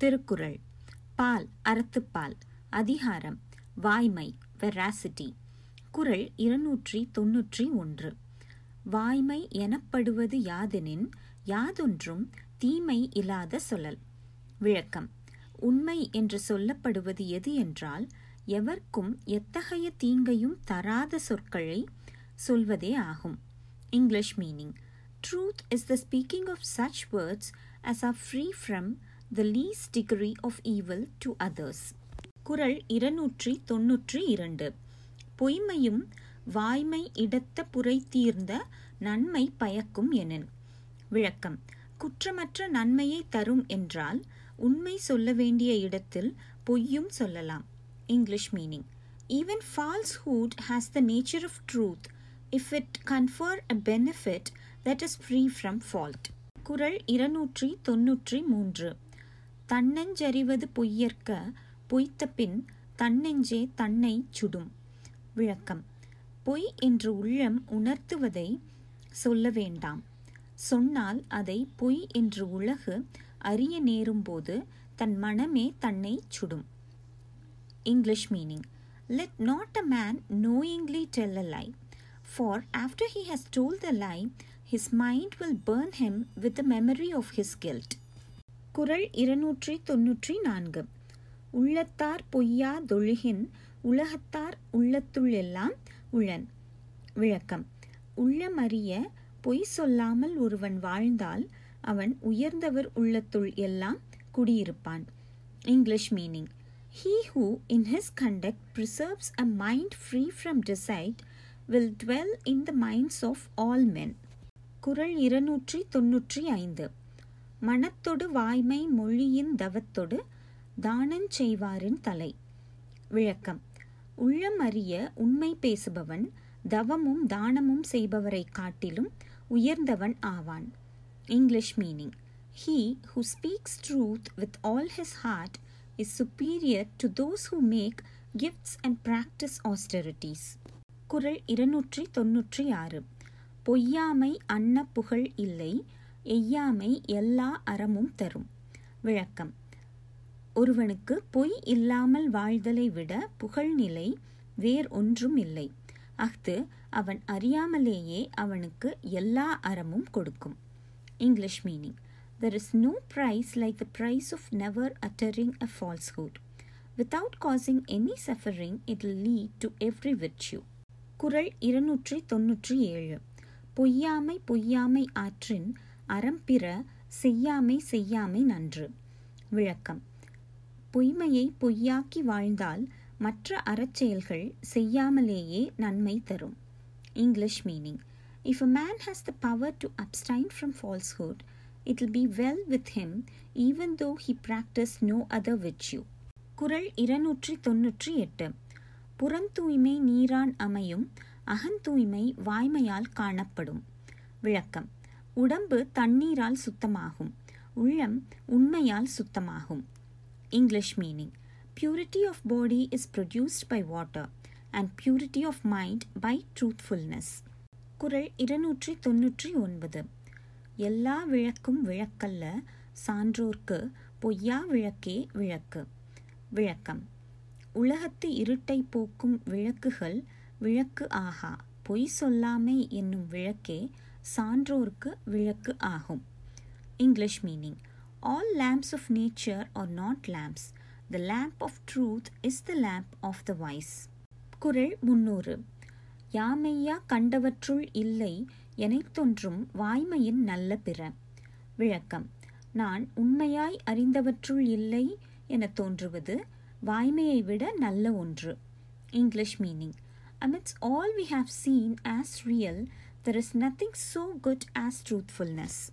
திருக்குறள். பால் அறத்துப்பால். அதிகாரம் வாய்மை வெராசிட்டி குறள் இருநூற்றி தொன்னூற்றி ஒன்று. வாய்மை எனப்படுவது யாதெனின் யாதொன்றும் தீமை இல்லாத சொல்லல். விளக்கம் உண்மை என்று சொல்லப்படுவது எது என்றால் எவர்க்கும் எத்தகைய தீங்கையும் தராத சொற்களை சொல்வதே ஆகும். English meaning truth is the speaking of such words as are free from the least degree of evil to others. குரல் இருநூற்றி தொன்னூற்றி இரண்டு. பொய்மையும் வாய்மை இடத்த புரை தீர்ந்த நன்மை பயக்கும் எனன். விளக்கம். குற்றமற்ற நன்மையை தரும் என்றால் உண்மை சொல்ல வேண்டிய இடத்தில் பொய்யும் சொல்லலாம். English meaning even falsehood has the nature of truth if it confer a benefit that is free from fault குரல் இருநூற்றி தொன்னூற்றி மூன்று. தன்னெஞ்சறிவது பொய்யற்க பொய்த்த பின் தன்னெஞ்சே தன்னை சுடும். விளக்கம். பொய் என்று உள்ளம் உணர்த்துவதை சொல்ல வேண்டாம். சொன்னால் அதை பொய் என்று உலகு அறிய நேரும்போது தன் மனமே தன்னை சுடும். English meaning. Let not a man knowingly tell a lie for after he has told the lie his mind will burn him with the memory of his guilt குரல் இருநூற்றி தொன்னூற்றி நான்கு. உள்ளத்தார் பொய்யா தொழுகின் உலகத்தார் உள்ளத்துள் எல்லாம் உளன் விளக்கம். உள்ளமறிய பொய் சொல்லாமல் ஒருவன் வாழ்ந்தால் அவன் உயர்ந்தவர் உள்ளத்துள் எல்லாம் குடியிருப்பான். English meaning. He who in his conduct preserves a mind free from deceit will dwell in the minds of all men குரல் இருநூற்றி தொன்னூற்றி ஐந்து. மனத்தொடு வாய்மை மொழியின் தவத்தொடு தானஞ் செய்வாரின் தலை. விளக்கம். உள்ளம் அறிய உண்மை பேசுபவன் தவமும் தானமும் செய்பவரை காட்டிலும் உயர்ந்தவன் ஆவான். English meaning. He who speaks truth with all his heart is superior to those who make gifts and practise austerities. குரல் இருநூற்றி தொன்னூற்றி ஆறு. பொய்யாமை அன்ன புகழ் இல்லை எய்யாமை எல்லா அறமும் தரும். விளக்கம். ஒருவனுக்கு பொய் இல்லாமல் வாழ்தலை விட புகழ்நிலை வேர் ஒன்றும் இல்லை. அஃது அவன் அறியாமலேயே அவனுக்கு எல்லா அறமும் கொடுக்கும். English meaning. There is no praise like the praise of never uttering a falsehood without causing any suffering it lead to every every virtue. குறள் இருநூற்றி தொன்னூற்றி ஏழு. பொய்யாமை பொய்யாமை ஆற்றின் அறம்பிற செய்யாமை செய்யாமை நன்று. விளக்கம். பொய்மையை பொய்யாக்கி வாழ்ந்தால் மற்ற அறச்செயல்கள் செய்யாமலேயே நன்மை தரும். English meaning if a man has the power to abstain from falsehood it will be well with him even though he practice no other virtue. குறள் இருநூற்றி தொன்னூற்றி எட்டு. புறந்தூய்மை நீரான் அமையும் அகந்தூய்மை வாய்மையால் காணப்படும். விளக்கம். உடம்பு தண்ணீரால் சுத்தமாகும். உள்ளம் உண்மையால் சுத்தமாகும். English meaning purity of body is produced by water and purity of mind by truthfulness குறள் இருநூற்றி தொன்னூற்றி ஒன்பது எல்லா விளக்கும் விளக்கல்ல சான்றோர்க்கு பொய்யா விளக்கே விளக்கு. விளக்கம். உலகத்து இருட்டை போக்கும் விளக்குகள் விளக்கு ஆகா. பொய் சொல்லாமை என்னும் விளக்கே சான்றோர்க்கு விளக்கு ஆகும். English meaning all lamps of nature are not lamps the lamp of truth is the lamp of the wise குரல் முன்னூறு. யாமையா கண்டவற்றுள் இல்லை எனைத்தொன்றும் வாய்மையின் நல்ல பிற. விளக்கம். நான் உண்மையாய் அறிந்தவற்றுள் இல்லை என தோன்றுவது வாய்மையை விட நல்ல ஒன்று. English meaning amidst all we have seen as real there is nothing so good as truthfulness